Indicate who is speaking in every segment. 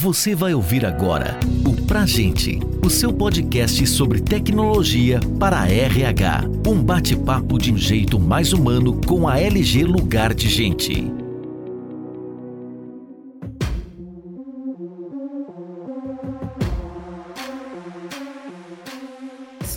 Speaker 1: Você vai ouvir agora o Pra Gente, o seu podcast sobre tecnologia para a RH. Um bate-papo de um jeito mais humano com a LG Lugar de Gente.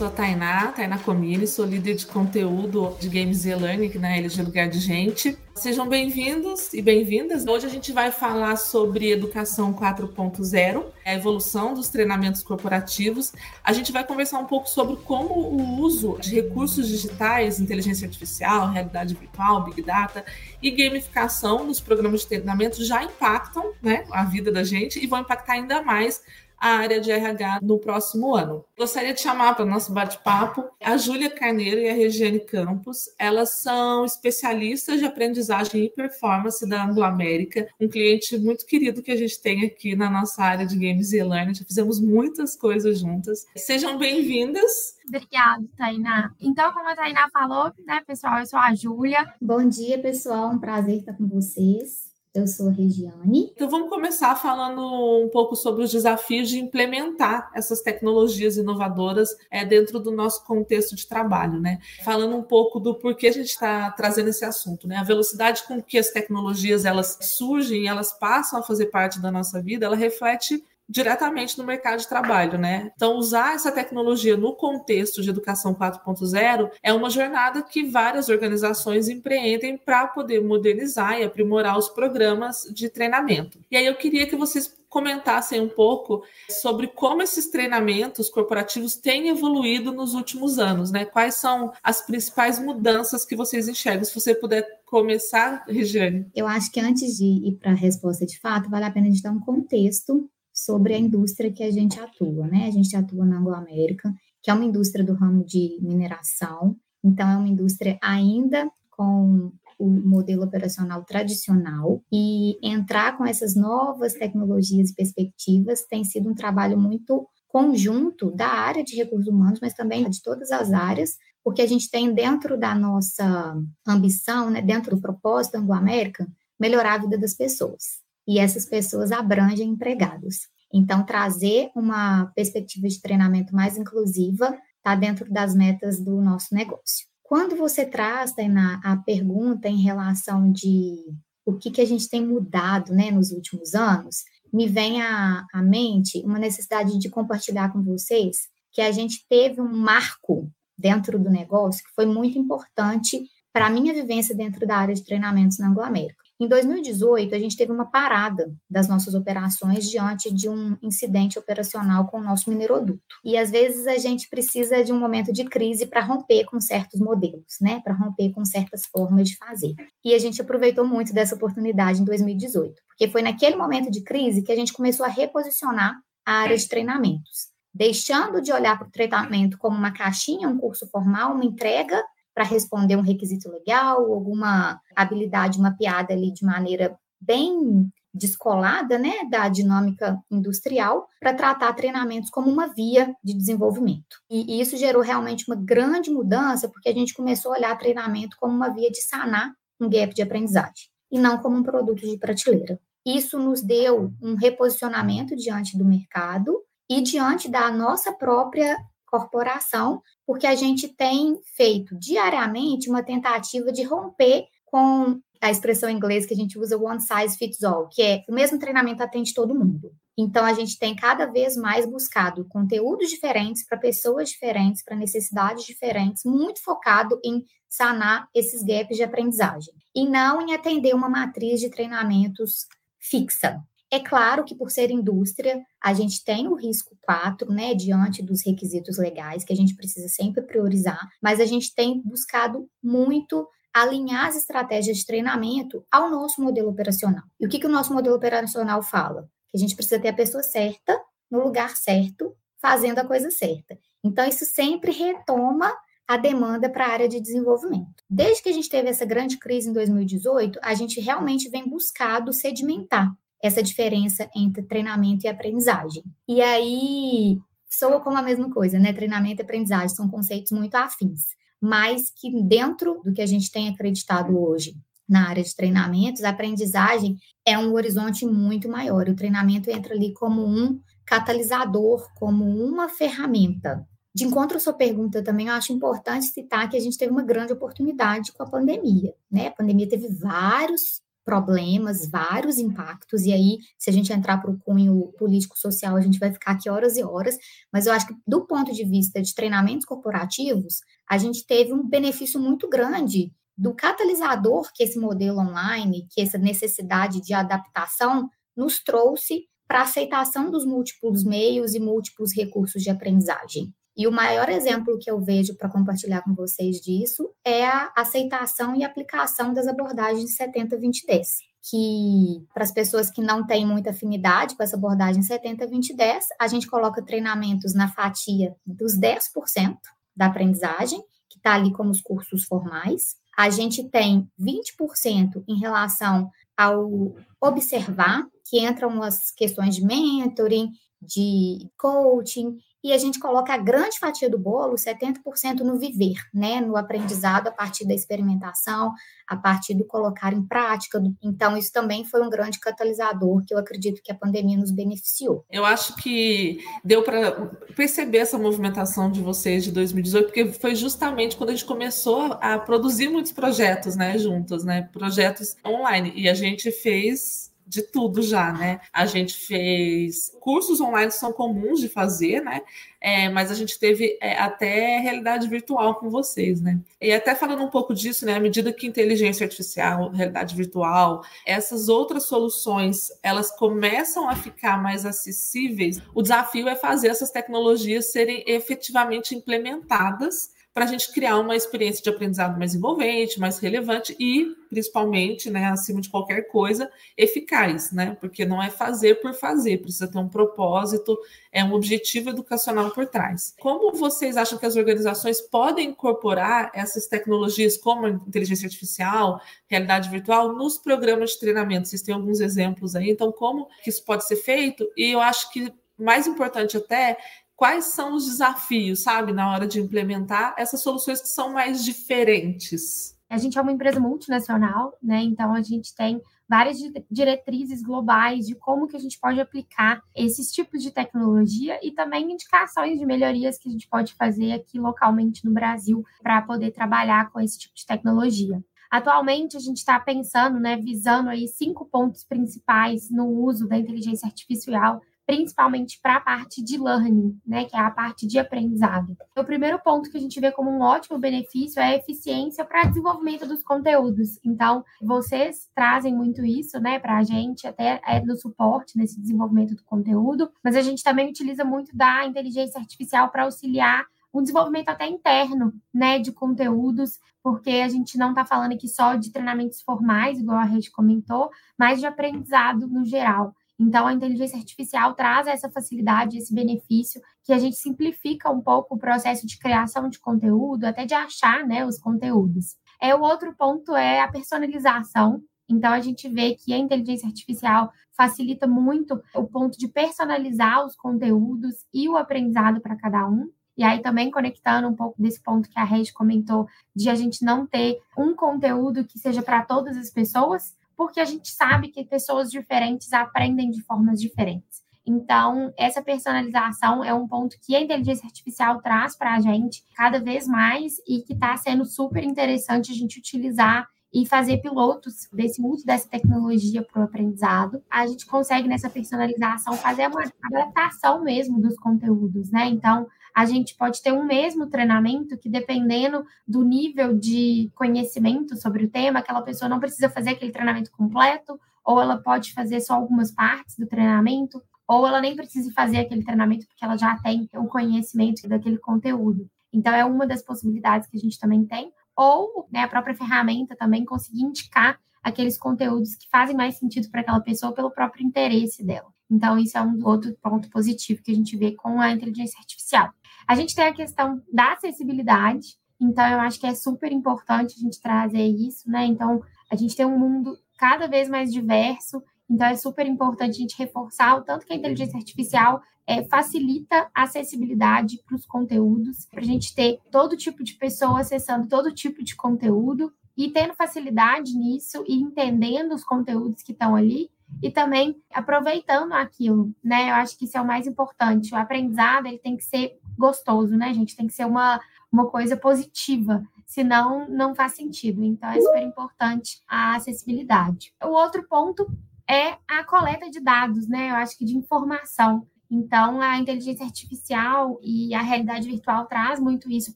Speaker 2: Sou a Tainá, Tainá Comini, sou líder de conteúdo de Games e Learning na LG Lugar de Gente. Sejam bem-vindos e bem-vindas. Hoje a gente vai falar sobre educação 4.0, a evolução dos treinamentos corporativos. A gente vai conversar um pouco sobre como o uso de recursos digitais, inteligência artificial, realidade virtual, big data e gamificação nos programas de treinamento já impactam né, a vida da gente e vão impactar ainda mais a área de RH no próximo ano. Gostaria de chamar para o nosso bate-papo a Júlia Carneiro e a Regiane Campos. Elas são especialistas de aprendizagem e performance da Anglo América, um cliente muito querido que a gente tem aqui na nossa área de games e learning. Já fizemos muitas coisas juntas. Sejam bem-vindas.
Speaker 3: Obrigada, Tainá. Então, como a Tainá falou, né, pessoal, eu sou a Júlia.
Speaker 4: Bom dia, pessoal. Um prazer estar com vocês. Eu sou Regiane.
Speaker 2: Então vamos começar falando um pouco sobre os desafios de implementar essas tecnologias inovadoras é, dentro do nosso contexto de trabalho, né? Falando um pouco do porquê a gente está trazendo esse assunto, né? A velocidade com que as tecnologias elas surgem, elas passam a fazer parte da nossa vida, ela reflete diretamente no mercado de trabalho, né? Então, usar essa tecnologia no contexto de educação 4.0 é uma jornada que várias organizações empreendem para poder modernizar e aprimorar os programas de treinamento. E aí eu queria que vocês comentassem um pouco sobre como esses treinamentos corporativos têm evoluído nos últimos anos, né? Quais são as principais mudanças que vocês enxergam? Se você puder começar, Regiane.
Speaker 4: Eu acho que antes de ir para a resposta de fato, vale a pena a gente dar um contexto sobre a indústria que a gente atua, né? A gente atua na Anglo-América, que é uma indústria do ramo de mineração, então é uma indústria ainda com o modelo operacional tradicional. E entrar com essas novas tecnologias e perspectivas tem sido um trabalho muito conjunto da área de recursos humanos, mas também de todas as áreas, porque a gente tem dentro da nossa ambição, né, dentro do propósito Anglo-América, melhorar a vida das pessoas e essas pessoas abrangem empregados. Então, trazer uma perspectiva de treinamento mais inclusiva está dentro das metas do nosso negócio. Quando você traz, Tainá, a pergunta em relação de o que, que a gente tem mudado né, nos últimos anos, me vem à, à mente uma necessidade de compartilhar com vocês que a gente teve um marco dentro do negócio que foi muito importante para a minha vivência dentro da área de treinamentos na Anglo-América. Em 2018, a gente teve uma parada das nossas operações diante de um incidente operacional com o nosso mineroduto. E às vezes a gente precisa de um momento de crise para romper com certos modelos, né? Para romper com certas formas de fazer. E a gente aproveitou muito dessa oportunidade em 2018, porque foi naquele momento de crise que a gente começou a reposicionar a área de treinamentos, deixando de olhar para o treinamento como uma caixinha, um curso formal, uma entrega para responder um requisito legal, alguma habilidade mapeada ali de maneira bem descolada, né, da dinâmica industrial, para tratar treinamentos como uma via de desenvolvimento. E, e isso gerou realmente uma grande mudança, porque a gente começou a olhar treinamento como uma via de sanar um gap de aprendizagem, e não como um produto de prateleira. Isso nos deu um reposicionamento diante do mercado e diante da nossa própria corporação, porque a gente tem feito diariamente uma tentativa de romper com a expressão em inglês que a gente usa one size fits all, que é o mesmo treinamento atende todo mundo. Então a gente tem cada vez mais buscado conteúdos diferentes para pessoas diferentes, para necessidades diferentes, muito focado em sanar esses gaps de aprendizagem e não em atender uma matriz de treinamentos fixa. É claro que, por ser indústria, a gente tem o risco 4, né, diante dos requisitos legais, que a gente precisa sempre priorizar, mas a gente tem buscado muito alinhar as estratégias de treinamento ao nosso modelo operacional. E o que, que o nosso modelo operacional fala? Que a gente precisa ter a pessoa certa, no lugar certo, fazendo a coisa certa. Então, isso sempre retoma a demanda para a área de desenvolvimento. Desde que a gente teve essa grande crise em 2018, a gente realmente vem buscado sedimentar essa diferença entre treinamento e aprendizagem. E aí soa como a mesma coisa, né? Treinamento e aprendizagem são conceitos muito afins, mas que dentro do que a gente tem acreditado hoje na área de treinamentos, a aprendizagem é um horizonte muito maior. O treinamento entra ali como um catalisador, como uma ferramenta. De encontro à sua pergunta também, eu acho importante citar que a gente teve uma grande oportunidade com a pandemia, né? A pandemia teve vários problemas, vários impactos, e aí, se a gente entrar para o cunho político-social, a gente vai ficar aqui horas e horas, mas eu acho que, do ponto de vista de treinamentos corporativos, a gente teve um benefício muito grande do catalisador que esse modelo online, que essa necessidade de adaptação nos trouxe para a aceitação dos múltiplos meios e múltiplos recursos de aprendizagem. E o maior exemplo que eu vejo para compartilhar com vocês disso é a aceitação e aplicação das abordagens 70-20-10, que para as pessoas que não têm muita afinidade com essa abordagem 70-20-10, a gente coloca treinamentos na fatia dos 10% da aprendizagem, que está ali como os cursos formais. A gente tem 20% em relação ao observar, que entram as questões de mentoring, de coaching, e a gente coloca a grande fatia do bolo, 70% no viver, né, no aprendizado a partir da experimentação, a partir do colocar em prática. Então, isso também foi um grande catalisador que eu acredito que a pandemia nos beneficiou.
Speaker 2: Eu acho que deu para perceber essa movimentação de vocês de 2018, porque foi justamente quando a gente começou a produzir muitos projetos, né, juntos, né, projetos online, e a gente fez de tudo já, né? A gente fez cursos online são comuns de fazer, né? É, mas a gente teve é, até realidade virtual com vocês, né? E até falando um pouco disso, né? À medida que inteligência artificial, realidade virtual, essas outras soluções, elas começam a ficar mais acessíveis, o desafio é fazer essas tecnologias serem efetivamente implementadas para a gente criar uma experiência de aprendizado mais envolvente, mais relevante e, principalmente, né, acima de qualquer coisa, eficaz, né? Porque não é fazer por fazer, precisa ter um propósito, é um objetivo educacional por trás. Como vocês acham que as organizações podem incorporar essas tecnologias como inteligência artificial, realidade virtual, nos programas de treinamento? Vocês têm alguns exemplos aí, então como que isso pode ser feito? E eu acho que mais importante até quais são os desafios, sabe, na hora de implementar essas soluções que são mais diferentes?
Speaker 3: A gente é uma empresa multinacional, né? Então a gente tem várias diretrizes globais de como que a gente pode aplicar esses tipos de tecnologia e também indicações de melhorias que a gente pode fazer aqui localmente no Brasil para poder trabalhar com esse tipo de tecnologia. Atualmente, a gente está pensando, né, visando aí cinco pontos principais no uso da inteligência artificial principalmente para a parte de learning, né, que é a parte de aprendizado. O primeiro ponto que a gente vê como um ótimo benefício é a eficiência para desenvolvimento dos conteúdos. Então, vocês trazem muito isso, né, para a gente, até é no suporte nesse desenvolvimento do conteúdo, mas a gente também utiliza muito da inteligência artificial para auxiliar um desenvolvimento até interno, né, de conteúdos, porque a gente não está falando aqui só de treinamentos formais, igual a rede comentou, mas de aprendizado no geral. Então, a inteligência artificial traz essa facilidade, esse benefício, que a gente simplifica um pouco o processo de criação de conteúdo, até de achar né, os conteúdos. É, o outro ponto é a personalização. Então, a gente vê que a inteligência artificial facilita muito o ponto de personalizar os conteúdos e o aprendizado para cada um. E aí, também conectando um pouco desse ponto que a Rede comentou, de a gente não ter um conteúdo que seja para todas as pessoas, porque a gente sabe que pessoas diferentes aprendem de formas diferentes. Então, essa personalização é um ponto que a inteligência artificial traz para a gente cada vez mais e que está sendo super interessante a gente utilizar e fazer pilotos desse uso dessa tecnologia para o aprendizado. A gente consegue, nessa personalização, fazer uma adaptação mesmo dos conteúdos, né? Então, a gente pode ter um mesmo treinamento que, dependendo do nível de conhecimento sobre o tema, aquela pessoa não precisa fazer aquele treinamento completo, ou ela pode fazer só algumas partes do treinamento, ou ela nem precisa fazer aquele treinamento porque ela já tem o um conhecimento daquele conteúdo. Então, é uma das possibilidades que a gente também tem. Ou né, a própria ferramenta também conseguir indicar aqueles conteúdos que fazem mais sentido para aquela pessoa pelo próprio interesse dela. Então, isso é um outro ponto positivo que a gente vê com a inteligência artificial. A gente tem a questão da acessibilidade, então eu acho que é super importante a gente trazer isso, né? Então, a gente tem um mundo cada vez mais diverso, então é super importante a gente reforçar o tanto que a inteligência artificial é, facilita a acessibilidade para os conteúdos, para a gente ter todo tipo de pessoa acessando todo tipo de conteúdo, e tendo facilidade nisso e entendendo os conteúdos que estão ali e também aproveitando aquilo, né? Eu acho que isso é o mais importante. O aprendizado ele tem que ser gostoso, né, gente? Tem que ser uma, uma coisa positiva, senão não faz sentido. Então é super importante a acessibilidade. O outro ponto é a coleta de dados, né? Eu acho que de informação. Então, a inteligência artificial e a realidade virtual traz muito isso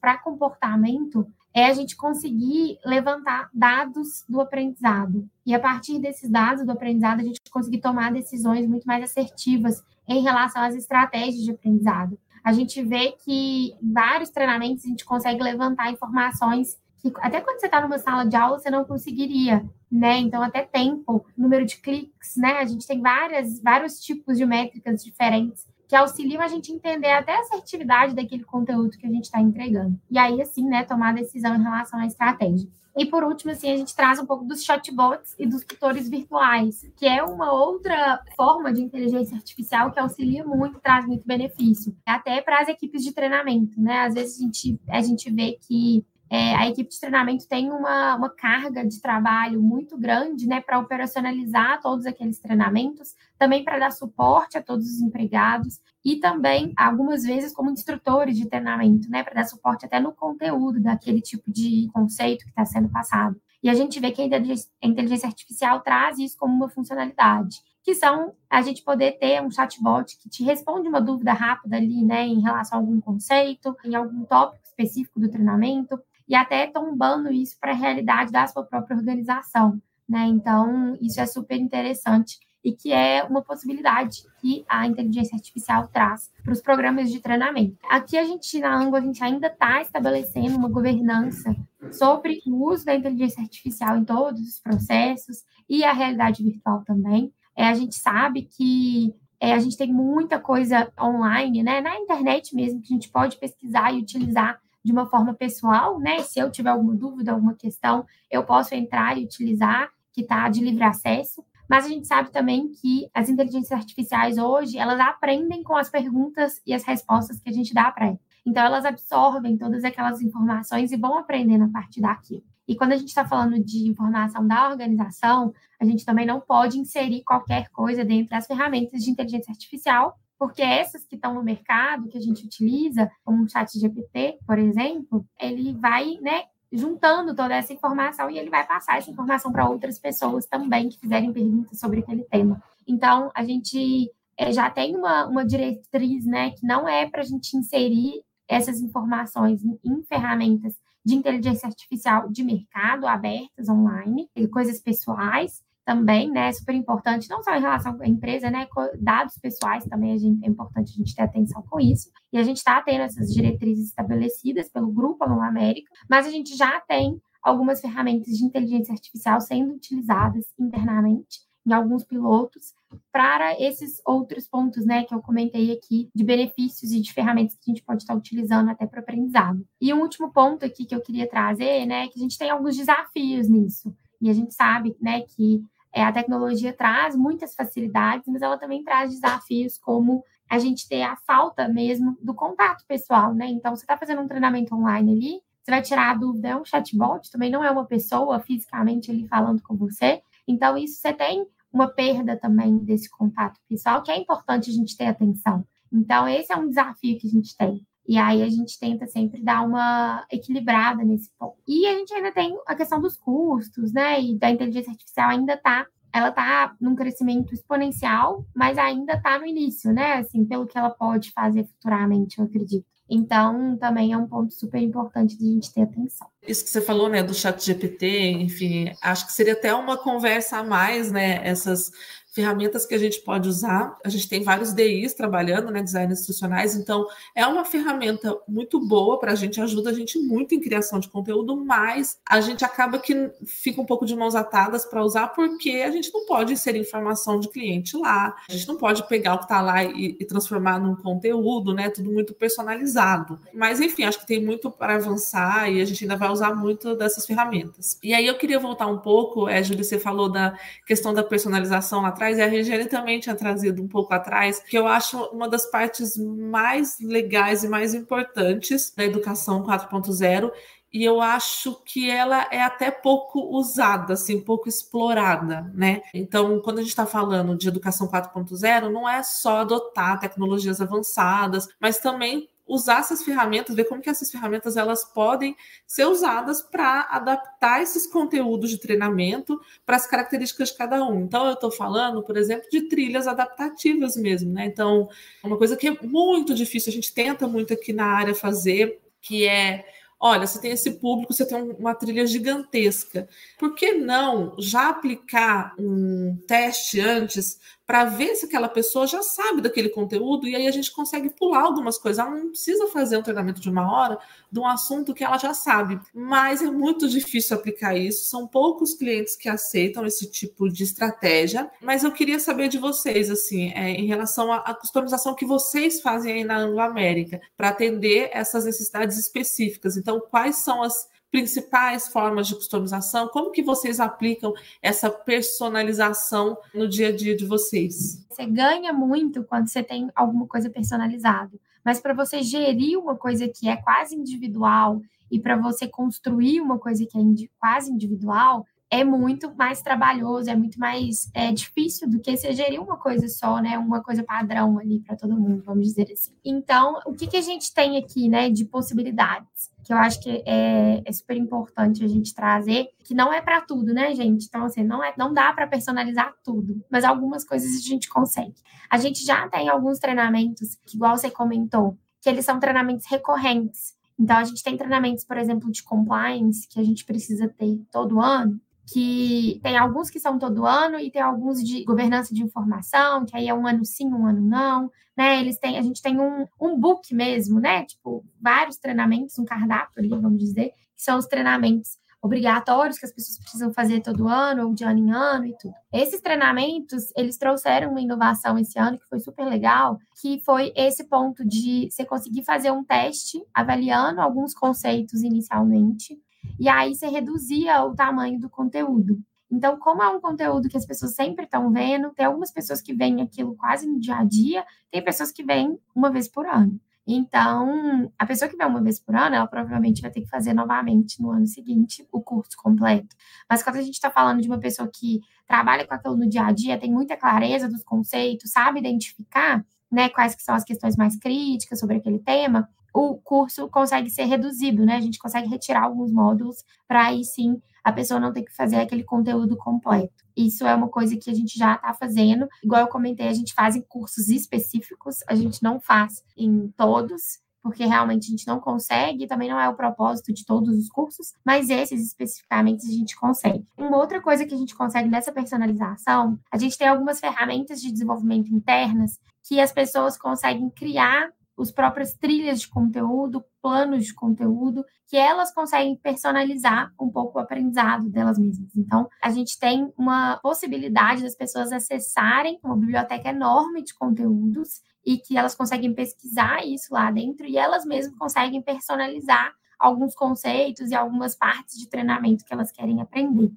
Speaker 3: para comportamento, é a gente conseguir levantar dados do aprendizado. E a partir desses dados do aprendizado, a gente conseguir tomar decisões muito mais assertivas em relação às estratégias de aprendizado. A gente vê que em vários treinamentos a gente consegue levantar informações que até quando você está numa sala de aula você não conseguiria, né? Então até tempo, número de cliques, né? A gente tem várias, vários tipos de métricas diferentes que auxiliam a gente entender até a assertividade daquele conteúdo que a gente está entregando. E aí, assim, né, tomar decisão em relação à estratégia. E por último, assim, a gente traz um pouco dos chatbots e dos tutores virtuais, que é uma outra forma de inteligência artificial que auxilia muito, traz muito benefício, até para as equipes de treinamento, né? Às vezes a gente, a gente vê que é, a equipe de treinamento tem uma, uma carga de trabalho muito grande né, para operacionalizar todos aqueles treinamentos, também para dar suporte a todos os empregados e também, algumas vezes, como instrutores de treinamento, né, para dar suporte até no conteúdo daquele tipo de conceito que está sendo passado. E a gente vê que a inteligência artificial traz isso como uma funcionalidade, que são a gente poder ter um chatbot que te responde uma dúvida rápida ali, né, em relação a algum conceito, em algum tópico específico do treinamento, e até tombando isso para a realidade da sua própria organização. Né? Então, isso é super interessante e que é uma possibilidade que a inteligência artificial traz para os programas de treinamento. Aqui a gente, na Ango, a gente ainda está estabelecendo uma governança sobre o uso da inteligência artificial em todos os processos e a realidade virtual também. É, a gente sabe que é, a gente tem muita coisa online, né, na internet mesmo, que a gente pode pesquisar e utilizar de uma forma pessoal, né? Se eu tiver alguma dúvida, alguma questão, eu posso entrar e utilizar, que está de livre acesso. Mas a gente sabe também que as inteligências artificiais hoje, elas aprendem com as perguntas e as respostas que a gente dá para elas. Então, elas absorvem todas aquelas informações e vão aprendendo a partir daquilo. E quando a gente está falando de informação da organização, a gente também não pode inserir qualquer coisa dentro das ferramentas de inteligência artificial, porque essas que estão no mercado, que a gente utiliza, como o chat GPT, por exemplo, ele vai, né, juntando toda essa informação e ele vai passar essa informação para outras pessoas também que fizerem perguntas sobre aquele tema. Então, a gente é, já tem uma, uma diretriz, né, que não é para a gente inserir essas informações em ferramentas de inteligência artificial de mercado abertas online, coisas pessoais, também, né, é super importante, não só em relação à empresa, né, dados pessoais também a gente, é importante a gente ter atenção com isso. E a gente está tendo essas diretrizes estabelecidas pelo Grupo Alô América, mas a gente já tem algumas ferramentas de inteligência artificial sendo utilizadas internamente em alguns pilotos para esses outros pontos, né, que eu comentei aqui de benefícios e de ferramentas que a gente pode estar utilizando até para aprendizado. E um último ponto aqui que eu queria trazer, né, que a gente tem alguns desafios nisso. E a gente sabe, né, que é, a tecnologia traz muitas facilidades, mas ela também traz desafios como a gente ter a falta mesmo do contato pessoal, né? Então, você está fazendo um treinamento online ali, você vai tirar a dúvida, é um chatbot, também não é uma pessoa fisicamente ali falando com você. Então, isso você tem uma perda também desse contato pessoal, que é importante a gente ter atenção. Então, esse é um desafio que a gente tem. E aí a gente tenta sempre dar uma equilibrada nesse ponto. E a gente ainda tem a questão dos custos, né? E da inteligência artificial ainda tá, ela tá num crescimento exponencial, mas ainda tá no início, né? Assim, pelo que ela pode fazer futuramente, eu acredito. Então, também é um ponto super importante de a gente ter atenção.
Speaker 2: Isso que você falou, né, do chat GPT, enfim, acho que seria até uma conversa a mais, né, essas ferramentas que a gente pode usar. A gente tem vários DIs trabalhando, né, design institucionais, então é uma ferramenta muito boa para a gente, ajuda a gente muito em criação de conteúdo, mas a gente acaba que fica um pouco de mãos atadas para usar, porque a gente não pode inserir informação de cliente lá, a gente não pode pegar o que está lá e, e, transformar num conteúdo, né, tudo muito personalizado. Mas enfim, acho que tem muito para avançar e a gente ainda vai usar muito dessas ferramentas. E aí eu queria voltar um pouco, é, Júlia, você falou da questão da personalização lá atrás, atrás, e a Regiane também tinha trazido um pouco atrás, que eu acho uma das partes mais legais e mais importantes da educação 4.0, e eu acho que ela é até pouco usada, assim, pouco explorada, né? Então, quando a gente está falando de educação 4.0, não é só adotar tecnologias avançadas, mas também usar essas ferramentas, ver como que essas ferramentas elas podem ser usadas para adaptar esses conteúdos de treinamento para as características de cada um. Então eu estou falando, por exemplo, de trilhas adaptativas mesmo, né? Então, uma coisa que é muito difícil, a gente tenta muito aqui na área fazer, que é Olha, você tem esse público, você tem uma trilha gigantesca. Por que não já aplicar um teste antes para ver se aquela pessoa já sabe daquele conteúdo e aí a gente consegue pular algumas coisas. Ela não precisa fazer um treinamento de uma hora de um assunto que ela já sabe, mas é muito difícil aplicar isso. São poucos clientes que aceitam esse tipo de estratégia, mas eu queria saber de vocês, assim, é, em relação à customização que vocês fazem aí na Anglo América para atender essas necessidades específicas. Então, quais são as principais formas de customização? Como que vocês aplicam essa personalização no dia a dia de vocês?
Speaker 3: Você ganha muito quando você tem alguma coisa personalizada, mas para você gerir uma coisa que é quase individual e para você construir uma coisa que é quase individual, é muito mais trabalhoso, é muito mais é, difícil do que você gerir uma coisa só, né? Uma coisa padrão ali para todo mundo, vamos dizer assim. Então, o que, que a gente tem aqui, né, de possibilidades? Que eu acho que é, é super importante a gente trazer, que não é para tudo, né, gente? Então, assim, não, é, não dá para personalizar tudo, mas algumas coisas a gente consegue. A gente já tem alguns treinamentos, que, igual você comentou, que eles são treinamentos recorrentes. Então, a gente tem treinamentos, por exemplo, de compliance, que a gente precisa ter todo ano, que tem alguns que são todo ano e tem alguns de governança de informação, que aí é um ano sim, um ano não, né? Eles têm, a gente tem um, um book mesmo, né? Tipo, vários treinamentos, um cardápio ali, vamos dizer, que são os treinamentos obrigatórios que as pessoas precisam fazer todo ano ou de ano em ano e tudo. Esses treinamentos, eles trouxeram uma inovação esse ano que foi super legal, que foi esse ponto de você conseguir fazer um teste avaliando alguns conceitos inicialmente e aí você reduzia o tamanho do conteúdo. Então, como é um conteúdo que as pessoas sempre estão vendo, tem algumas pessoas que veem aquilo quase no dia a dia, tem pessoas que vêm uma vez por ano. Então, a pessoa que vem uma vez por ano, ela provavelmente vai ter que fazer novamente no ano seguinte o curso completo. Mas quando a gente está falando de uma pessoa que trabalha com aquilo no dia a dia, tem muita clareza dos conceitos, sabe identificar né, quais que são as questões mais críticas sobre aquele tema, o curso consegue ser reduzido, né? A gente consegue retirar alguns módulos para aí sim a pessoa não ter que fazer aquele conteúdo completo. Isso é uma coisa que a gente já está fazendo. Igual eu comentei, a gente faz em cursos específicos, a gente não faz em todos, porque realmente a gente não consegue, também não é o propósito de todos os cursos, mas esses especificamente a gente consegue. Uma outra coisa que a gente consegue nessa personalização, a gente tem algumas ferramentas de desenvolvimento internas que as pessoas conseguem criar os próprias trilhas de conteúdo, planos de conteúdo, que elas conseguem personalizar um pouco o aprendizado delas mesmas. Então, a gente tem uma possibilidade das pessoas acessarem uma biblioteca enorme de conteúdos e que elas conseguem pesquisar isso lá dentro e elas mesmas conseguem personalizar alguns conceitos e algumas partes de treinamento que elas querem aprender.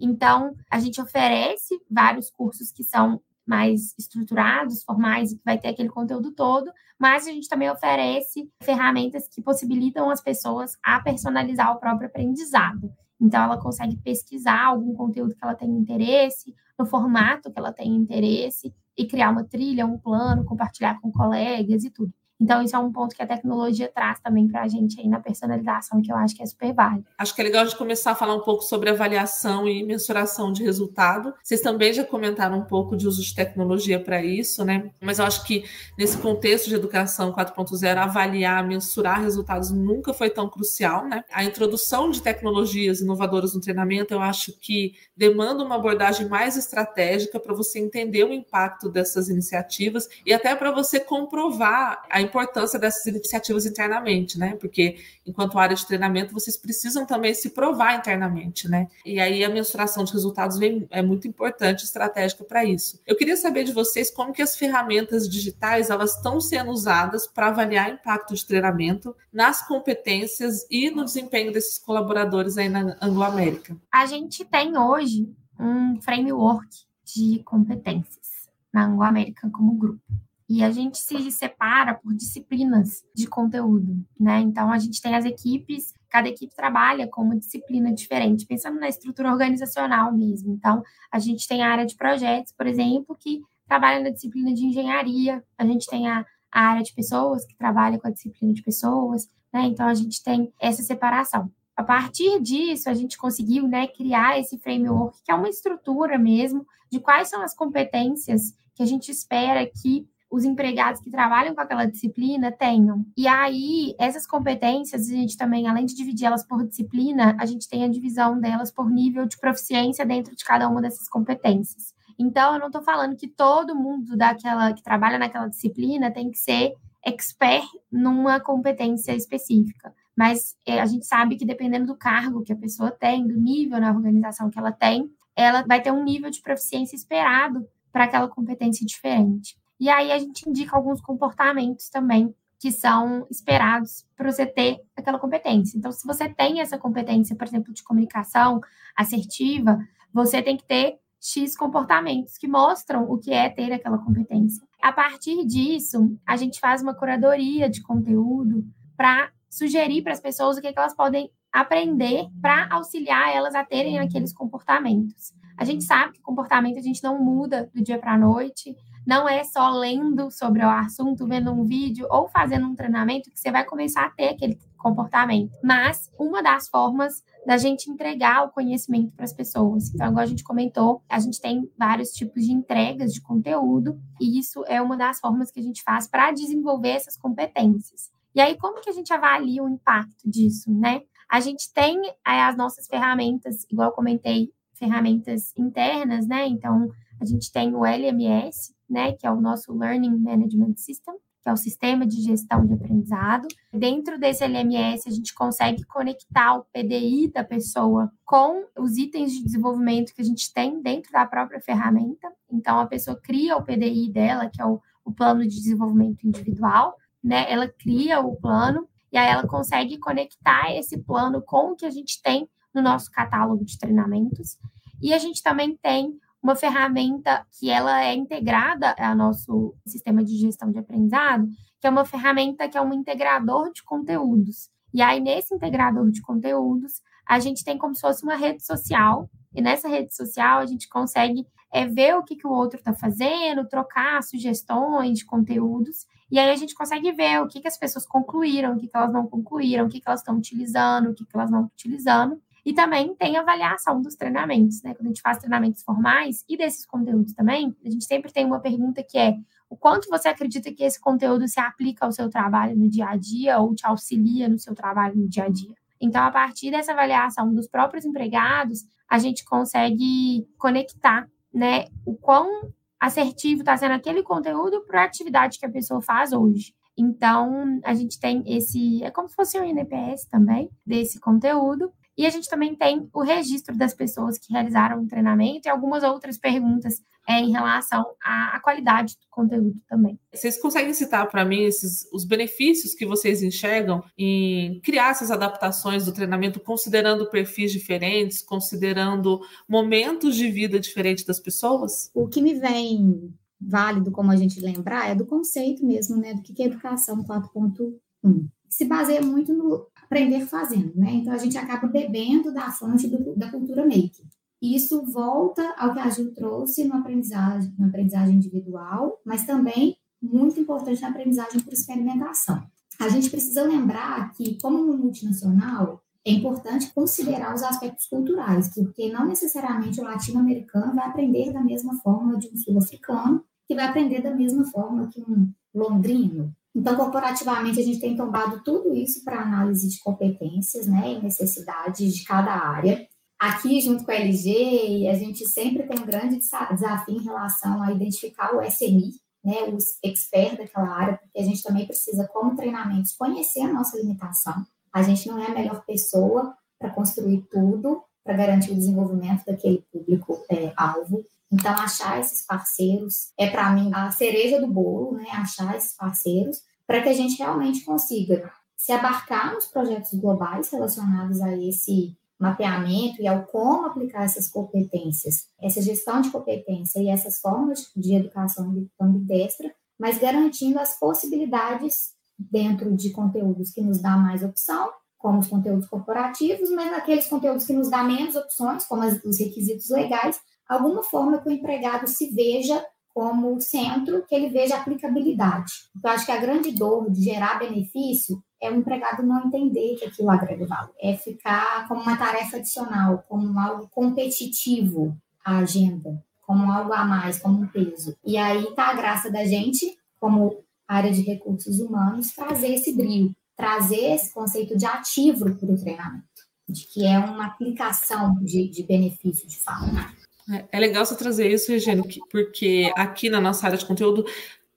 Speaker 3: Então, a gente oferece vários cursos que são mais estruturados, formais, que vai ter aquele conteúdo todo, mas a gente também oferece ferramentas que possibilitam as pessoas a personalizar o próprio aprendizado. Então, ela consegue pesquisar algum conteúdo que ela tem interesse, no formato que ela tem interesse, e criar uma trilha, um plano, compartilhar com colegas e tudo. Então, isso é um ponto que a tecnologia traz também para a gente aí na personalização, que eu acho que é super válido.
Speaker 2: Acho que é legal a gente começar a falar um pouco sobre avaliação e mensuração de resultado. Vocês também já comentaram um pouco de uso de tecnologia para isso, né? Mas eu acho que nesse contexto de educação 4.0, avaliar, mensurar resultados nunca foi tão crucial, né? A introdução de tecnologias inovadoras no treinamento, eu acho que demanda uma abordagem mais estratégica para você entender o impacto dessas iniciativas e até para você comprovar a importância dessas iniciativas internamente, né? Porque enquanto área de treinamento, vocês precisam também se provar internamente, né? E aí a mensuração de resultados vem, é muito importante, estratégica para isso. Eu queria saber de vocês como que as ferramentas digitais elas estão sendo usadas para avaliar impacto de treinamento nas competências e no desempenho desses colaboradores aí na Anglo-América.
Speaker 3: A gente tem hoje um framework de competências na Anglo-América como grupo. E a gente se separa por disciplinas de conteúdo, né? Então a gente tem as equipes cada equipe trabalha com uma disciplina diferente, pensando na estrutura organizacional mesmo. Então, a gente tem a área de projetos, por exemplo, que trabalha na disciplina de engenharia, a gente tem a, a área de pessoas, que trabalha com a disciplina de pessoas, né? Então, a gente tem essa separação. A partir disso, a gente conseguiu né, criar esse framework, que é uma estrutura mesmo, de quais são as competências que a gente espera que os empregados que trabalham com aquela disciplina tenham. E aí, essas competências, a gente também, além de dividir elas por disciplina, a gente tem a divisão delas por nível de proficiência dentro de cada uma dessas competências. Então, eu não estou falando que todo mundo daquela que trabalha naquela disciplina tem que ser expert numa competência específica. Mas é, a gente sabe que dependendo do cargo que a pessoa tem, do nível na organização que ela tem, ela vai ter um nível de proficiência esperado para aquela competência diferente. E aí a gente indica alguns comportamentos também que são esperados para você ter aquela competência. Então, se você tem essa competência, por exemplo, de comunicação assertiva, você tem que ter X comportamentos que mostram o que é ter aquela competência. A partir disso, a gente faz uma curadoria de conteúdo para sugerir para as pessoas o que, é que elas podem aprender para auxiliar elas a terem aqueles comportamentos. A gente sabe que comportamento a gente não muda do dia para a noite, não é só lendo sobre o assunto, vendo um vídeo ou fazendo um treinamento que você vai começar a ter aquele comportamento. Mas uma das formas da gente entregar o conhecimento para as pessoas. Então, agora a gente comentou, a gente tem vários tipos de entregas de conteúdo, e isso é uma das formas que a gente faz para desenvolver essas competências. E aí, como que a gente avalia o impacto disso, né? A gente tem as nossas ferramentas, igual eu comentei, ferramentas internas, né? Então, a gente tem o LMS, né, que é o nosso Learning Management System, que é o sistema de gestão de aprendizado. Dentro desse LMS, a gente consegue conectar o PDI da pessoa com os itens de desenvolvimento que a gente tem dentro da própria ferramenta. Então, a pessoa cria o PDI dela, que é o, o plano de desenvolvimento individual, né? Ela cria o plano e aí ela consegue conectar esse plano com o que a gente tem no nosso catálogo de treinamentos. E a gente também tem uma ferramenta que ela é integrada ao nosso sistema de gestão de aprendizado, que é uma ferramenta que é um integrador de conteúdos. E aí, nesse integrador de conteúdos, a gente tem como se fosse uma rede social, e nessa rede social a gente consegue é, ver o que, que o outro está fazendo, trocar sugestões de conteúdos, e aí a gente consegue ver o que, que as pessoas concluíram, o que, que elas não concluíram, o que, que elas estão utilizando, o que, que elas não estão utilizando. E também tem avaliação dos treinamentos, né? Quando a gente faz treinamentos formais e desses conteúdos também, a gente sempre tem uma pergunta que é: o quanto você acredita que esse conteúdo se aplica ao seu trabalho no dia a dia ou te auxilia no seu trabalho no dia a dia? Então, a partir dessa avaliação dos próprios empregados, a gente consegue conectar, né, o quão assertivo está sendo aquele conteúdo para a atividade que a pessoa faz hoje. Então, a gente tem esse, é como se fosse um NPS também, desse conteúdo, e a gente também tem o registro das pessoas que realizaram o treinamento e algumas outras perguntas é, em relação à, à, qualidade do conteúdo também.
Speaker 2: Vocês conseguem citar para mim esses, os benefícios que vocês enxergam em criar essas adaptações do treinamento, considerando perfis diferentes, considerando momentos de vida diferentes das pessoas?
Speaker 4: O que me vem válido, como a gente lembrar, é do conceito mesmo, né, do que é educação 4.1. Se baseia muito no aprender fazendo, né? Então, a gente acaba bebendo da fonte do, da cultura maker. E isso volta ao que a Gil trouxe no aprendizagem, na aprendizagem individual, mas também muito importante na aprendizagem por experimentação. A gente precisa lembrar que, como no multinacional, é importante considerar os aspectos culturais, porque não necessariamente o latino-americano vai aprender da mesma forma de um sul-africano, que vai aprender da mesma forma que um londrino, então, corporativamente, a gente tem tomado tudo isso para análise de competências né, e necessidades de cada área. Aqui, junto com a LG, a gente sempre tem um grande desafio em relação a identificar o SMI, né, os experts daquela área, porque a gente também precisa, como treinamentos, conhecer a nossa limitação. A gente não é a melhor pessoa para construir tudo, para garantir o desenvolvimento daquele público-alvo. É, então, achar esses parceiros é, para mim, a cereja do bolo, né? Achar esses parceiros para que a gente realmente consiga se abarcar nos projetos globais relacionados a esse mapeamento e ao como aplicar essas competências, essa gestão de competência e essas formas de educação ambidestra, mas garantindo as possibilidades dentro de conteúdos que nos dá mais opção como os conteúdos corporativos, mas naqueles conteúdos que nos dá menos opções, como os requisitos legais, alguma forma que o empregado se veja como centro, que ele veja aplicabilidade. Então, acho que a grande dor de gerar benefício é o empregado não entender que aquilo agrega valor, é ficar como uma tarefa adicional, como algo competitivo à agenda, como algo a mais, como um peso. E aí está a graça da gente, como área de recursos humanos, trazer esse brilho, trazer esse conceito de ativo para o treinamento, de que é uma aplicação de, de benefício de fato.
Speaker 2: É, é legal você trazer isso, Eugênio, porque aqui na nossa área de conteúdo,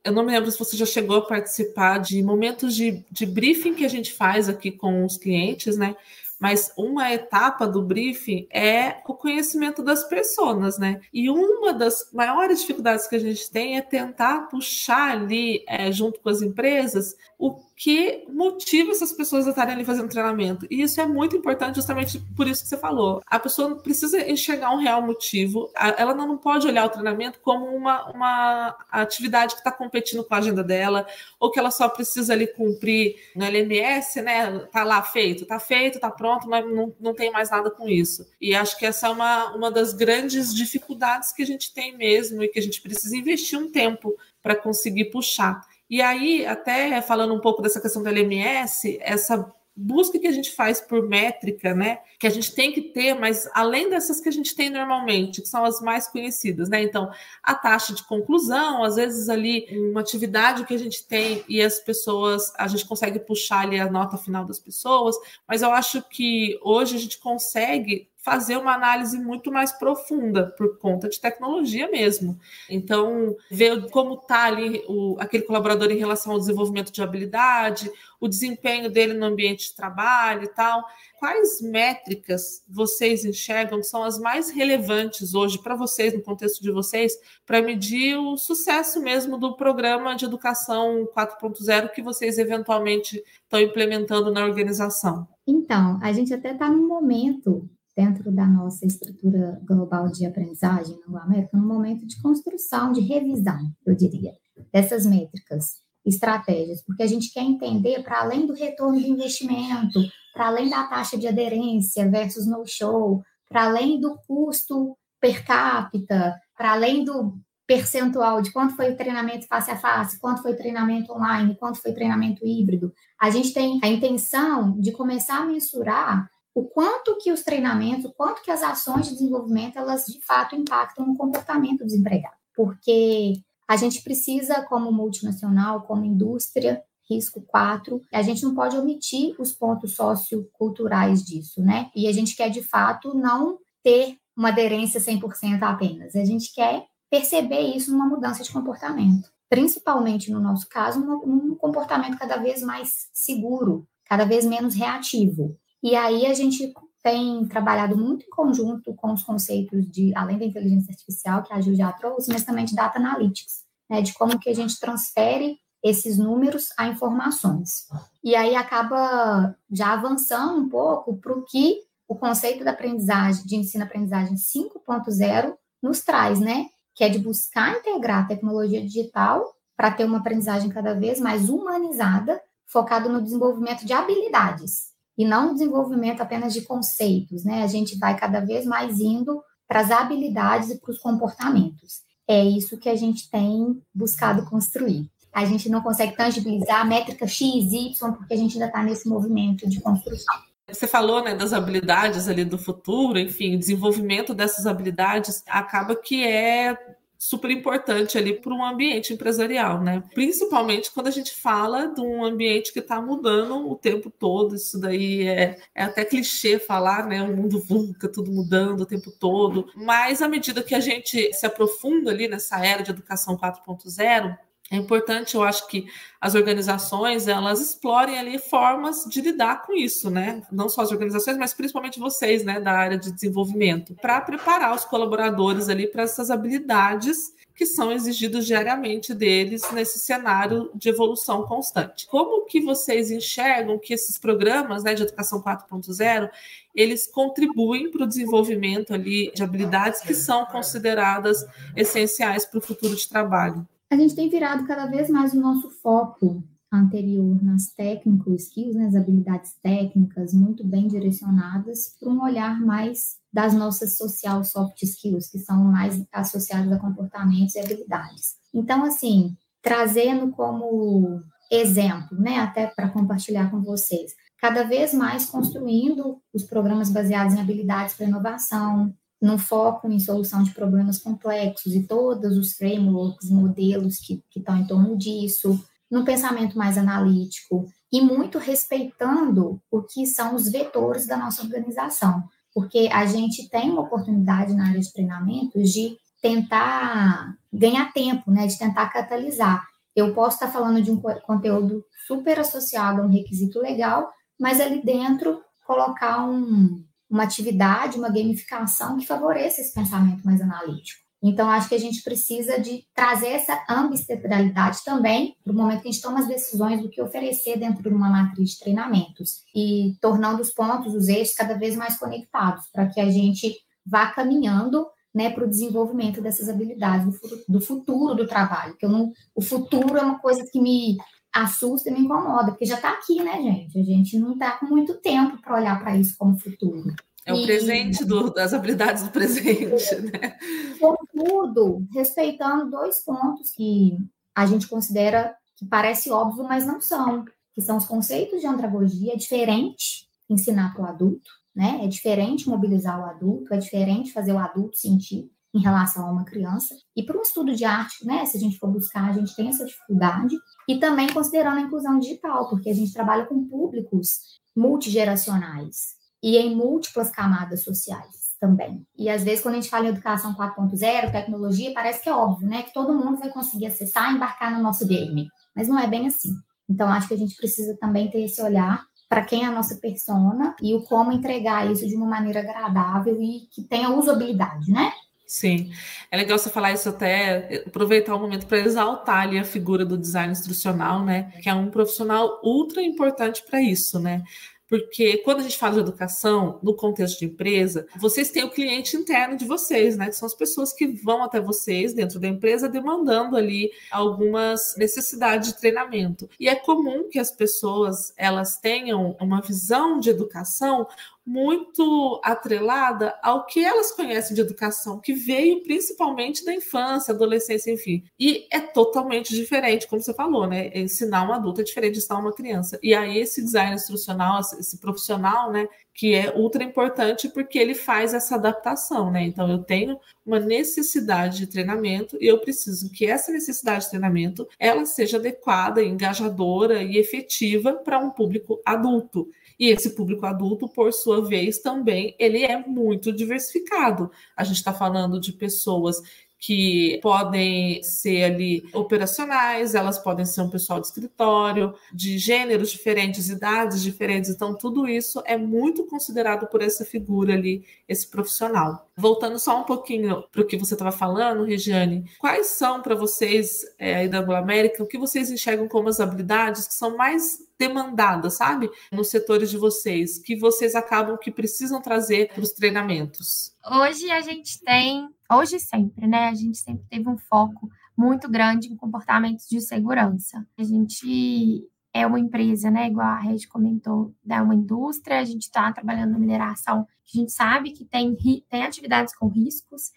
Speaker 2: eu não me lembro se você já chegou a participar de momentos de, de briefing que a gente faz aqui com os clientes, né? mas uma etapa do briefing é o conhecimento das pessoas, né? E uma das maiores dificuldades que a gente tem é tentar puxar ali, é, junto com as empresas, o que motiva essas pessoas a estarem ali fazendo treinamento. E isso é muito importante, justamente por isso que você falou. A pessoa precisa enxergar um real motivo, ela não pode olhar o treinamento como uma, uma atividade que está competindo com a agenda dela, ou que ela só precisa ali cumprir no LMS, né? Tá lá feito, tá feito, tá pronto, mas não, não tem mais nada com isso. E acho que essa é uma, uma das grandes dificuldades que a gente tem mesmo e que a gente precisa investir um tempo para conseguir puxar. E aí, até falando um pouco dessa questão do LMS, essa busca que a gente faz por métrica, né? Que a gente tem que ter, mas além dessas que a gente tem normalmente, que são as mais conhecidas, né? Então, a taxa de conclusão, às vezes ali uma atividade que a gente tem e as pessoas, a gente consegue puxar ali a nota final das pessoas, mas eu acho que hoje a gente consegue fazer uma análise muito mais profunda por conta de tecnologia mesmo. Então, ver como está ali o, aquele colaborador em relação ao desenvolvimento de habilidade, o desempenho dele no ambiente de trabalho e tal. Quais métricas vocês enxergam são as mais relevantes hoje para vocês, no contexto de vocês, para medir o sucesso mesmo do programa de educação 4.0 que vocês eventualmente estão implementando na organização?
Speaker 4: Então, a gente até está num momento dentro da nossa estrutura global de aprendizagem no América, no momento de construção, de revisão, eu diria, dessas métricas, estratégias, porque a gente quer entender, para além do retorno do investimento, para além da taxa de aderência versus no-show, para além do custo per capita, para além do percentual de quanto foi o treinamento face a face, quanto foi o treinamento online, quanto foi o treinamento híbrido, a gente tem a intenção de começar a mensurar o quanto que os treinamentos, o quanto que as ações de desenvolvimento, elas de fato impactam no comportamento do desempregado. Porque a gente precisa, como multinacional, como indústria, risco 4, a gente não pode omitir os pontos socioculturais disso, né? E a gente quer, de fato, não ter uma aderência 100% apenas. A gente quer perceber isso numa mudança de comportamento. Principalmente, no nosso caso, num comportamento cada vez mais seguro, cada vez menos reativo. E aí a gente tem trabalhado muito em conjunto com os conceitos de, além da inteligência artificial, que a Gil já trouxe, mas também de data analytics, né, de como que a gente transfere esses números a informações. E aí acaba já avançando um pouco para o que o conceito da aprendizagem, de ensino-aprendizagem 5.0 nos traz, né? Que é de buscar integrar a tecnologia digital para ter uma aprendizagem cada vez mais humanizada, focado no desenvolvimento de habilidades, e não o desenvolvimento apenas de conceitos, né? A gente vai cada vez mais indo para as habilidades e para os comportamentos. É isso que a gente tem buscado construir. A gente não consegue tangibilizar a métrica X, Y, porque a gente ainda está nesse movimento de construção.
Speaker 2: Você falou né, das habilidades ali do futuro, enfim, o desenvolvimento dessas habilidades acaba que é super importante ali para um ambiente empresarial, né? Principalmente quando a gente fala de um ambiente que está mudando o tempo todo. Isso daí é, é até clichê falar, né? O mundo VUCA, tudo mudando o tempo todo. Mas à medida que a gente se aprofunda ali nessa era de educação 4.0, é importante, eu acho que as organizações elas explorem ali formas de lidar com isso, né? Não só as organizações, mas principalmente vocês, né, da área de desenvolvimento, para preparar os colaboradores ali para essas habilidades que são exigidos diariamente deles nesse cenário de evolução constante. Como que vocês enxergam que esses programas né, de educação 4.0 eles contribuem para o desenvolvimento ali de habilidades que são consideradas essenciais para o futuro de trabalho?
Speaker 4: A gente tem virado cada vez mais o nosso foco anterior nas technical skills, nas né, habilidades técnicas muito bem direcionadas para um olhar mais das nossas social soft skills, que são mais associadas a comportamentos e habilidades. Então, assim, trazendo como exemplo, né, até para compartilhar com vocês, cada vez mais construindo os programas baseados em habilidades para inovação, no foco em solução de problemas complexos e todos os frameworks, modelos que, estão em torno disso, no pensamento mais analítico e muito respeitando o que são os vetores da nossa organização, porque a gente tem uma oportunidade na área de treinamento de tentar ganhar tempo, né, de tentar catalisar. Eu posso estar falando de um conteúdo super associado a um requisito legal, mas ali dentro colocar um, uma atividade, uma gamificação que favoreça esse pensamento mais analítico. Então, acho que a gente precisa de trazer essa ambistemporalidade também para o momento que a gente toma as decisões do que oferecer dentro de uma matriz de treinamentos e tornando os pontos, os eixos cada vez mais conectados para que a gente vá caminhando né, para o desenvolvimento dessas habilidades do, futuro do trabalho. Que não, o futuro é uma coisa que me assusta e me incomoda, porque já está aqui, né, gente? A gente não está com muito tempo para olhar para isso como futuro.
Speaker 2: É o presente do, das habilidades do presente, né?
Speaker 4: Contudo, respeitando dois pontos que a gente considera que parece óbvio, mas não são, que são os conceitos de andragogia, é diferente ensinar para o adulto, né? É diferente mobilizar o adulto, é diferente fazer o adulto sentir em relação a uma criança. E para um estudo de arte, né, se a gente for buscar, a gente tem essa dificuldade. E também considerando a inclusão digital, porque a gente trabalha com públicos multigeracionais e em múltiplas camadas sociais também. E às vezes, quando a gente fala em educação 4.0, tecnologia, parece que é óbvio, né? Que todo mundo vai conseguir acessar e embarcar no nosso game. Mas não é bem assim. Então, acho que a gente precisa também ter esse olhar para quem é a nossa persona e o como entregar isso de uma maneira agradável e que tenha usabilidade, né?
Speaker 2: Sim, é legal você falar isso até, aproveitar o momento para exaltar ali a figura do design instrucional, né? Que é um profissional ultra importante para isso, né? Porque quando a gente fala de educação, no contexto de empresa, vocês têm o cliente interno de vocês, né? Que são as pessoas que vão até vocês dentro da empresa demandando ali algumas necessidades de treinamento. E é comum que as pessoas elas tenham uma visão de educação muito atrelada ao que elas conhecem de educação, que veio principalmente da infância, adolescência, enfim. E é totalmente diferente, como você falou, né? Ensinar um adulto é diferente de ensinar uma criança. E aí esse design instrucional, esse profissional, né, que é ultra importante porque ele faz essa adaptação, né? Então eu tenho uma necessidade de treinamento e eu preciso que essa necessidade de treinamento ela seja adequada, engajadora e efetiva para um público adulto. E esse público adulto, por sua vez, também ele é muito diversificado. A gente está falando de pessoas que podem ser ali operacionais, elas podem ser um pessoal de escritório, de gêneros diferentes, idades diferentes. Então, tudo isso é muito considerado por essa figura ali, esse profissional. Voltando só um pouquinho para o que você estava falando, Regiane, quais são para vocês é, aí da América, o que vocês enxergam como as habilidades que são mais demandadas, sabe? Nos setores de vocês, que vocês acabam que precisam trazer para os treinamentos?
Speaker 3: Hoje a gente tem hoje sempre, né? A gente sempre teve um foco muito grande em comportamentos de segurança. A gente é uma empresa, né? Igual a Rede comentou, é uma indústria, a gente está trabalhando na mineração, a gente sabe que tem, tem atividades com riscos,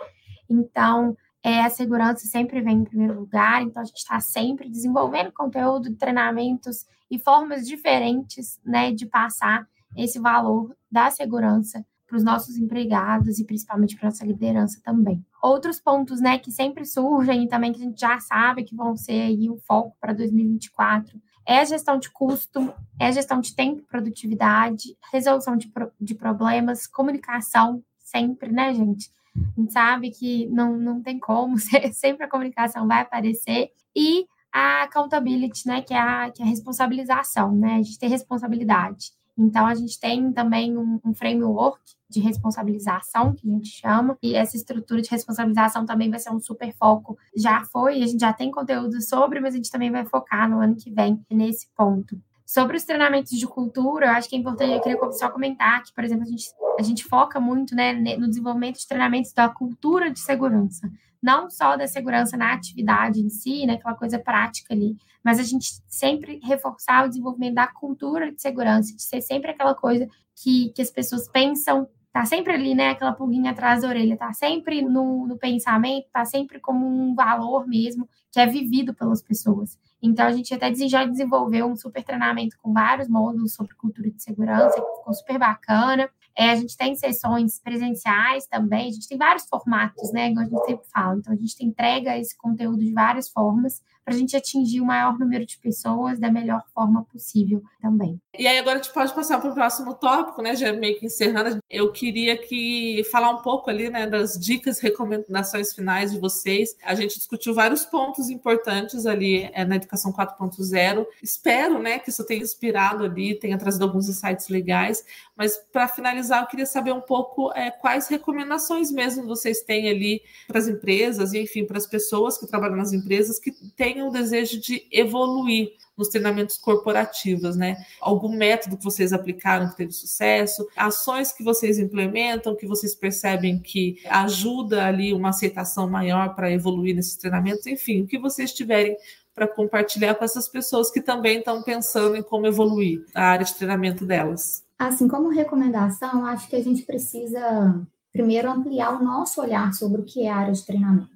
Speaker 3: então é, a segurança sempre vem em primeiro lugar, então a gente está sempre desenvolvendo conteúdo, treinamentos e formas diferentes né, de passar esse valor da segurança para os nossos empregados e principalmente para nossa liderança também. Outros pontos, né, que sempre surgem e também que a gente já sabe que vão ser aí o foco para 2024 é a gestão de custo, é a gestão de tempo e produtividade, resolução de, pro, de problemas, comunicação, sempre, né, gente? A gente sabe que não, não tem como, sempre a comunicação vai aparecer. E a accountability, né, que é a, que é a responsabilização, né? A gente tem responsabilidade. Então, a gente tem também um, um, framework de responsabilização, que a gente chama, e essa estrutura de responsabilização também vai ser um super foco. Já foi, a gente já tem conteúdo sobre, mas a gente também vai focar no ano que vem nesse ponto. Sobre os treinamentos de cultura, eu acho que é importante, eu queria só comentar que, por exemplo, a gente, a gente foca muito né, no desenvolvimento de treinamentos da cultura de segurança. Não só da segurança na atividade em si, né, aquela coisa prática ali, mas a gente sempre reforçar o desenvolvimento da cultura de segurança, de ser sempre aquela coisa que, que as pessoas pensam tá sempre ali, né? Aquela pulguinha atrás da orelha, tá sempre no, no pensamento, tá sempre como um valor mesmo que é vivido pelas pessoas. Então, a gente até já desenvolveu um super treinamento com vários módulos sobre cultura de segurança, que ficou super bacana. É, a gente tem sessões presenciais também, a gente tem vários formatos, né? Igual a gente sempre fala. Então, a gente entrega esse conteúdo de várias formas para a gente atingir o maior número de pessoas da melhor forma possível também.
Speaker 2: E aí, agora a gente pode passar para o próximo tópico, né? Já meio que encerrando. Eu queria que falar um pouco ali, né, das dicas, recomendações finais de vocês. A gente discutiu vários pontos importantes ali é, na educação 4.0. Espero, né, que isso tenha inspirado ali, tenha trazido alguns insights legais. Mas para finalizar, eu queria saber um pouco é, quais recomendações mesmo vocês têm ali para as empresas e, enfim, para as pessoas que trabalham nas empresas que tenham o desejo de evoluir nos treinamentos corporativos, né? Algum método que vocês aplicaram que teve sucesso, ações que vocês implementam, que vocês percebem que ajuda ali uma aceitação maior para evoluir nesses treinamentos, enfim, o que vocês tiverem para compartilhar com essas pessoas que também estão pensando em como evoluir a área de treinamento delas.
Speaker 4: Assim, como recomendação, acho que a gente precisa primeiro ampliar o nosso olhar sobre o que é área de treinamentos.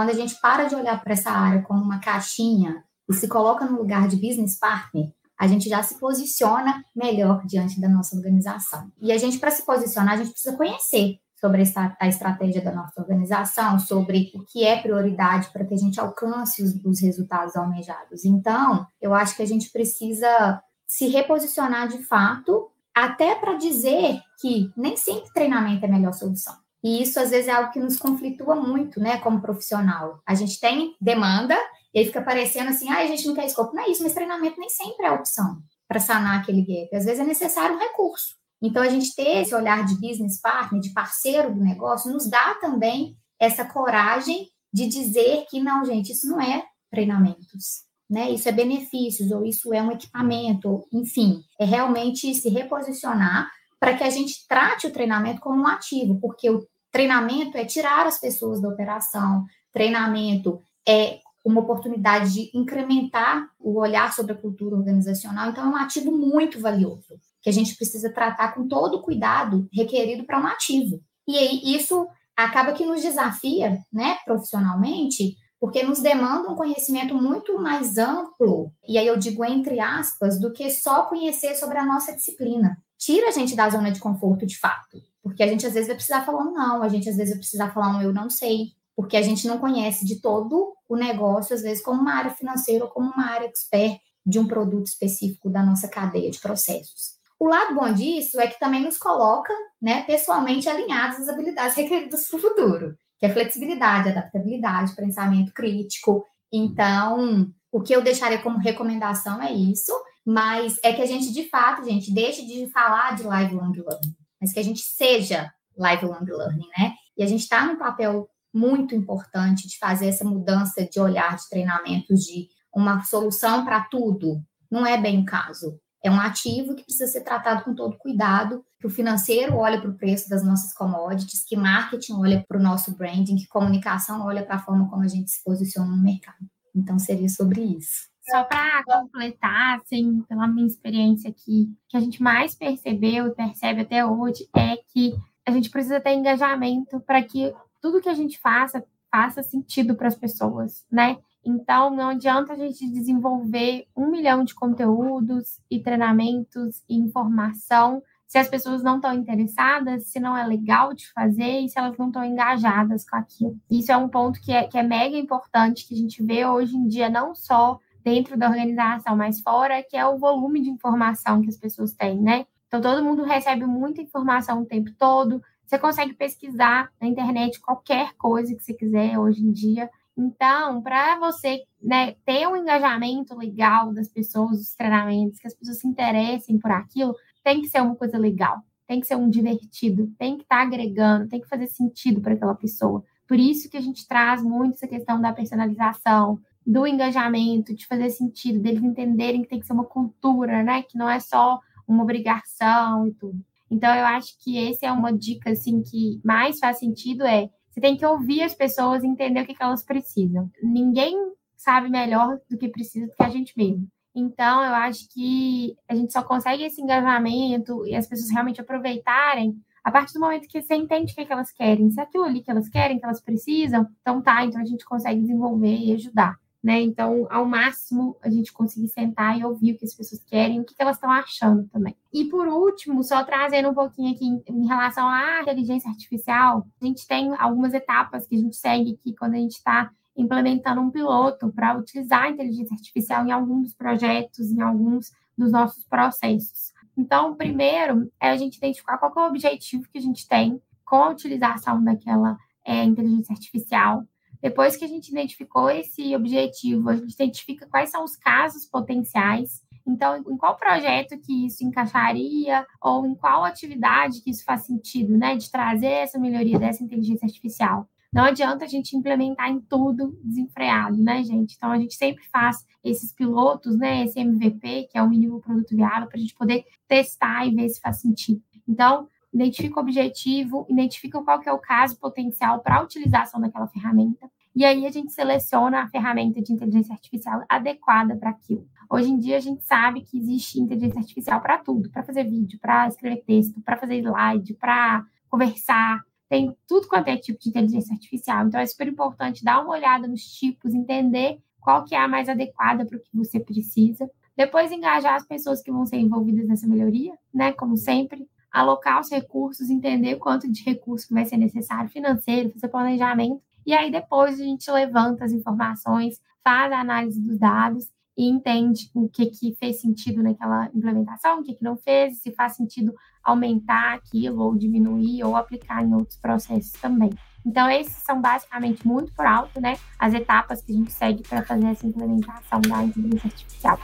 Speaker 4: Quando a gente para de olhar para essa área como uma caixinha e se coloca no lugar de business partner, a gente já se posiciona melhor diante da nossa organização. E a gente, para se posicionar, a gente precisa conhecer sobre a estratégia da nossa organização, sobre o que é prioridade para que a gente alcance os, os resultados almejados. Então, eu acho que a gente precisa se reposicionar de fato até para dizer que nem sempre treinamento é a melhor solução. E isso às vezes é algo que nos conflitua muito, né, como profissional. A gente tem demanda e aí fica parecendo assim, ah, a gente não quer escopo. Não é isso, mas treinamento nem sempre é opção para sanar aquele gap. Às vezes é necessário um recurso. Então a gente ter esse olhar de business partner, de parceiro do negócio, nos dá também essa coragem de dizer que não, gente, isso não é treinamentos né? Isso é benefícios, ou isso é um equipamento, enfim, é realmente se reposicionar para que a gente trate o treinamento como um ativo, porque o treinamento é tirar as pessoas da operação, treinamento é uma oportunidade de incrementar o olhar sobre a cultura organizacional, então é um ativo muito valioso, que a gente precisa tratar com todo o cuidado requerido para um ativo. E aí isso acaba que nos desafia, né, profissionalmente, porque nos demanda um conhecimento muito mais amplo, e aí eu digo entre aspas, do que só conhecer sobre a nossa disciplina. Tira a gente da zona de conforto de fato, porque a gente às vezes vai precisar falar um não, a gente às vezes vai precisar falar um eu não sei, porque a gente não conhece de todo o negócio, às vezes como uma área financeira ou como uma área expert de um produto específico da nossa cadeia de processos. O lado bom disso é que também nos coloca, né, pessoalmente alinhados às habilidades requeridas para o futuro que é flexibilidade, adaptabilidade, pensamento crítico. Então, o que eu deixaria como recomendação é isso, mas é que a gente, de fato, gente, deixe de falar de lifelong learning, mas que a gente seja lifelong learning, né? E a gente está num papel muito importante de fazer essa mudança de olhar de treinamentos de uma solução para tudo. Não é bem o caso. É um ativo que precisa ser tratado com todo cuidado, que o financeiro olha para o preço das nossas commodities, que marketing olha para o nosso branding, que comunicação olha para a forma como a gente se posiciona no mercado. Então, seria sobre isso.
Speaker 3: Só para completar, assim, pela minha experiência aqui, que a gente mais percebeu e percebe até hoje é que a gente precisa ter engajamento para que tudo que a gente faça faça sentido para as pessoas, né? Então, não adianta a gente desenvolver um milhão de conteúdos e treinamentos e informação se as pessoas não estão interessadas, se não é legal de fazer e se elas não estão engajadas com aquilo. Isso é um ponto que é, que é mega importante, que a gente vê hoje em dia, não só dentro da organização, mas fora, que é o volume de informação que as pessoas têm, né? Então, todo mundo recebe muita informação o tempo todo. Você consegue pesquisar na internet qualquer coisa que você quiser hoje em dia. Então, para você né, ter um engajamento legal das pessoas, dos treinamentos, que as pessoas se interessem por aquilo, tem que ser uma coisa legal, tem que ser um divertido, tem que estar tá agregando, tem que fazer sentido para aquela pessoa. Por isso que a gente traz muito essa questão da personalização, do engajamento, de fazer sentido, deles entenderem que tem que ser uma cultura, né? Que não é só uma obrigação e tudo. Então, eu acho que esse é uma dica, assim, que mais faz sentido é você tem que ouvir as pessoas e entender o que, que elas precisam. Ninguém sabe melhor do que precisa do que a gente mesmo. Então, eu acho que a gente só consegue esse engajamento e as pessoas realmente aproveitarem a partir do momento que você entende o que, que elas querem. Se é aquilo ali que elas querem, que elas precisam, então tá, então a gente consegue desenvolver e ajudar. Né? Então, ao máximo, a gente conseguir sentar e ouvir o que as pessoas querem, o que, elas estão achando também. E por último, só trazendo um pouquinho aqui em, relação à inteligência artificial, a gente tem algumas etapas que a gente segue aqui quando a gente está implementando um piloto para utilizar a inteligência artificial em alguns projetos, em alguns dos nossos processos. Então, primeiro é a gente identificar qual é o objetivo que a gente tem com a utilização daquela é, inteligência artificial. Depois que a gente identificou esse objetivo, a gente identifica quais são os casos potenciais. Então, em qual projeto que isso encaixaria ou em qual atividade que isso faz sentido, né, de trazer essa melhoria dessa inteligência artificial. Não adianta a gente implementar em tudo desenfreado, né, gente? Então a gente sempre faz esses pilotos, né, esse MVP, que é o mínimo produto viável, para a gente poder testar e ver se faz sentido. Então, identifica o objetivo, identifica qual que é o caso potencial para a utilização daquela ferramenta, e aí a gente seleciona a ferramenta de inteligência artificial adequada para aquilo. Hoje em dia a gente sabe que existe inteligência artificial para tudo, para fazer vídeo, para escrever texto, para fazer slide, para conversar, tem tudo quanto é tipo de inteligência artificial. Então é super importante dar uma olhada nos tipos, entender qual que é a mais adequada para o que você precisa. Depois engajar as pessoas que vão ser envolvidas nessa melhoria, né? Como sempre, alocar os recursos, entender quanto de recurso vai ser necessário, financeiro, fazer planejamento. E aí depois a gente levanta as informações, faz a análise dos dados e entende o que, que fez sentido naquela implementação, o que, que não fez, se faz sentido aumentar aquilo ou diminuir ou aplicar em outros processos também. Então, esses são basicamente muito por alto, né? As etapas que a gente segue para fazer essa implementação da inteligência artificial.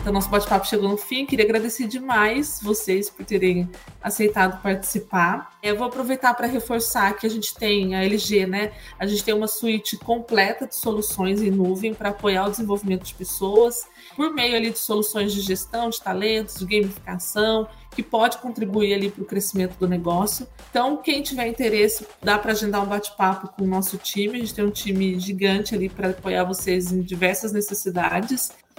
Speaker 2: Então, nosso bate-papo chegou no fim. Queria agradecer demais vocês por terem aceitado participar. Eu vou aproveitar para reforçar que a gente tem a LG, né? A gente tem uma suíte completa de soluções em nuvem para apoiar o desenvolvimento de pessoas por meio ali de soluções de gestão de talentos, de gamificação, que pode contribuir ali para o crescimento do negócio. Então, quem tiver interesse, dá para agendar um bate-papo com o nosso time. A gente tem um time gigante ali para apoiar vocês em diversas necessidades.